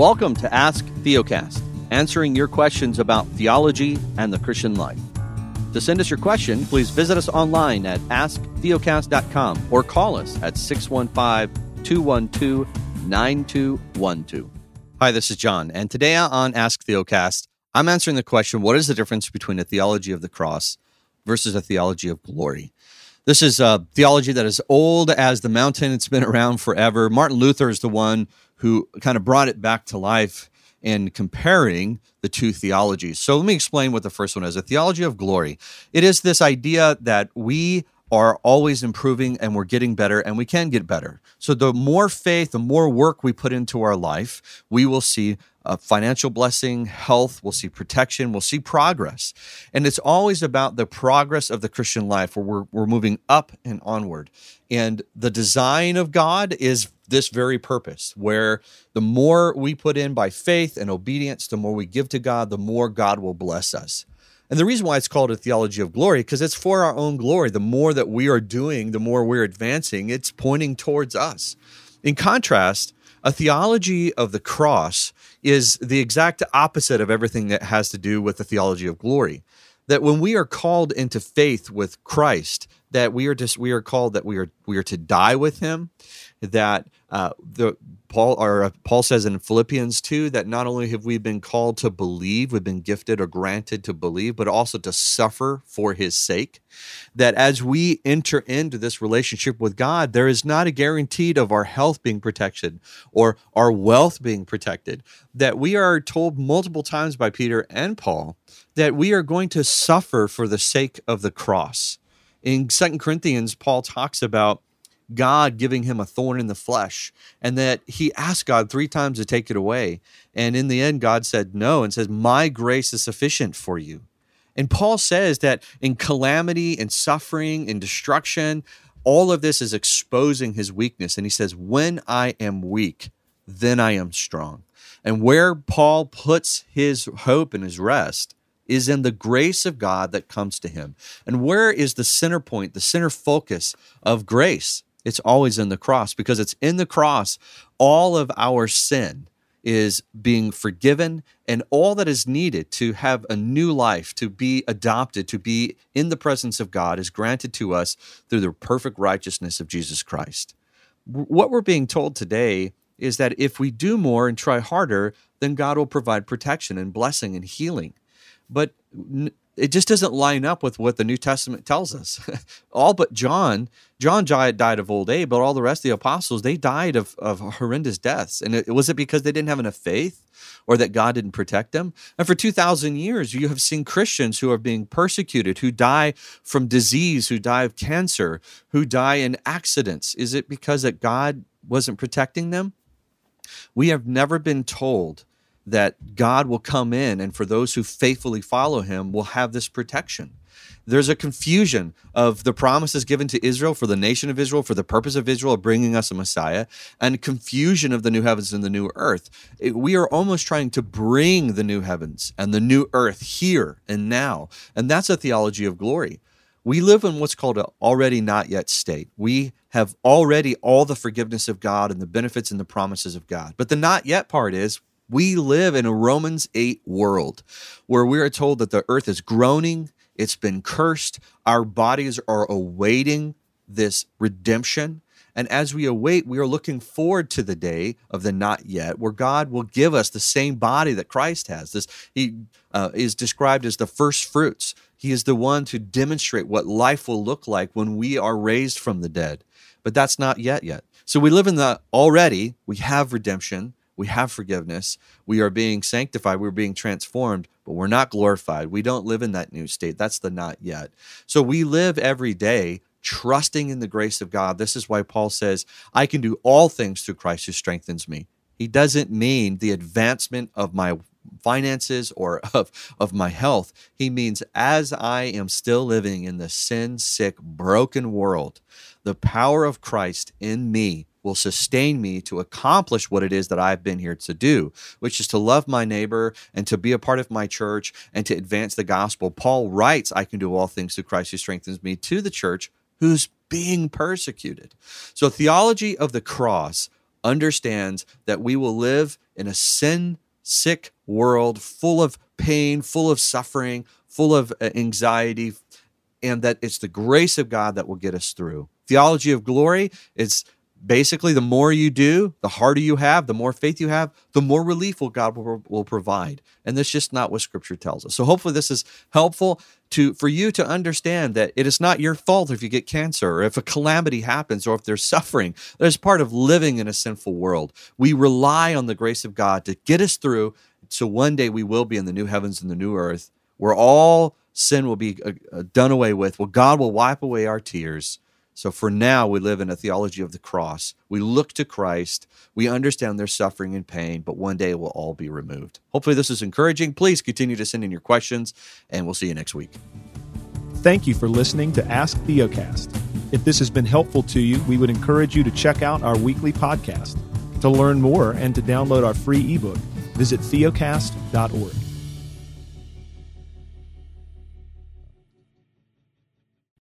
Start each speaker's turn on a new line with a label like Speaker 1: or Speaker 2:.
Speaker 1: Welcome to Ask Theocast, answering your questions about theology and the Christian life. To send us your question, please visit us online at asktheocast.com or call us at 615 212 9212. Hi, this is John, and today on Ask Theocast, I'm answering the question what is the difference between a theology of the cross versus a theology of glory? This is a theology that is old as the mountain. It's been around forever. Martin Luther is the one who kind of brought it back to life in comparing the two theologies. So let me explain what the first one is a theology of glory. It is this idea that we are always improving and we're getting better and we can get better. So the more faith, the more work we put into our life, we will see a financial blessing, health, we'll see protection, we'll see progress. And it's always about the progress of the Christian life where we're, we're moving up and onward. And the design of God is this very purpose, where the more we put in by faith and obedience, the more we give to God, the more God will bless us. And the reason why it's called a theology of glory, because it's for our own glory. The more that we are doing, the more we're advancing, it's pointing towards us. In contrast, a theology of the cross is the exact opposite of everything that has to do with the theology of glory. That when we are called into faith with Christ, that we are just we are called that we are we are to die with him, that uh, the Paul or uh, Paul says in Philippians 2 that not only have we been called to believe, we've been gifted or granted to believe, but also to suffer for his sake. That as we enter into this relationship with God, there is not a guarantee of our health being protected or our wealth being protected. That we are told multiple times by Peter and Paul that we are going to suffer for the sake of the cross. In Second Corinthians, Paul talks about God giving him a thorn in the flesh, and that he asked God three times to take it away. And in the end, God said no and says, My grace is sufficient for you. And Paul says that in calamity and suffering and destruction, all of this is exposing his weakness. And he says, When I am weak, then I am strong. And where Paul puts his hope and his rest is in the grace of God that comes to him. And where is the center point, the center focus of grace? It's always in the cross because it's in the cross all of our sin is being forgiven and all that is needed to have a new life to be adopted to be in the presence of God is granted to us through the perfect righteousness of Jesus Christ. What we're being told today is that if we do more and try harder, then God will provide protection and blessing and healing. But it just doesn't line up with what the New Testament tells us. all but John, John died of old age, but all the rest of the apostles, they died of, of horrendous deaths. And it, was it because they didn't have enough faith or that God didn't protect them? And for 2,000 years, you have seen Christians who are being persecuted, who die from disease, who die of cancer, who die in accidents. Is it because that God wasn't protecting them? We have never been told that God will come in and for those who faithfully follow him will have this protection. There's a confusion of the promises given to Israel for the nation of Israel, for the purpose of Israel of bringing us a Messiah, and confusion of the new heavens and the new earth. We are almost trying to bring the new heavens and the new earth here and now. And that's a theology of glory. We live in what's called an already not yet state. We have already all the forgiveness of God and the benefits and the promises of God. But the not yet part is we live in a Romans 8 world where we are told that the earth is groaning, it's been cursed, our bodies are awaiting this redemption. And as we await, we are looking forward to the day of the not yet, where God will give us the same body that Christ has. This He uh, is described as the first fruits. He is the one to demonstrate what life will look like when we are raised from the dead. But that's not yet yet. So we live in the already. We have redemption. We have forgiveness. We are being sanctified. We're being transformed, but we're not glorified. We don't live in that new state. That's the not yet. So we live every day trusting in the grace of God. This is why Paul says, I can do all things through Christ who strengthens me. He doesn't mean the advancement of my finances or of, of my health. He means as I am still living in the sin sick, broken world, the power of Christ in me will sustain me to accomplish what it is that I've been here to do, which is to love my neighbor and to be a part of my church and to advance the gospel. Paul writes, I can do all things through Christ who strengthens me to the church who's being persecuted. So, theology of the cross understands that we will live in a sin sick world full of pain, full of suffering, full of uh, anxiety, and that it's the grace of God that will get us through. Theology of glory is basically the more you do, the harder you have, the more faith you have, the more relief will God will, will provide. And that's just not what scripture tells us. So hopefully this is helpful to for you to understand that it is not your fault if you get cancer or if a calamity happens or if there's suffering. That is part of living in a sinful world. We rely on the grace of God to get us through so one day we will be in the new heavens and the new earth where all sin will be uh, uh done away with, where God will wipe away our tears so for now, we live in a theology of the cross. We look to Christ. We understand their suffering and pain, but one day it will all be removed. Hopefully, this is encouraging. Please continue to send in your questions, and we'll see you next week.
Speaker 2: Thank you for listening to Ask Theocast. If this has been helpful to you, we would encourage you to check out our weekly podcast. To learn more and to download our free ebook, visit theocast.org.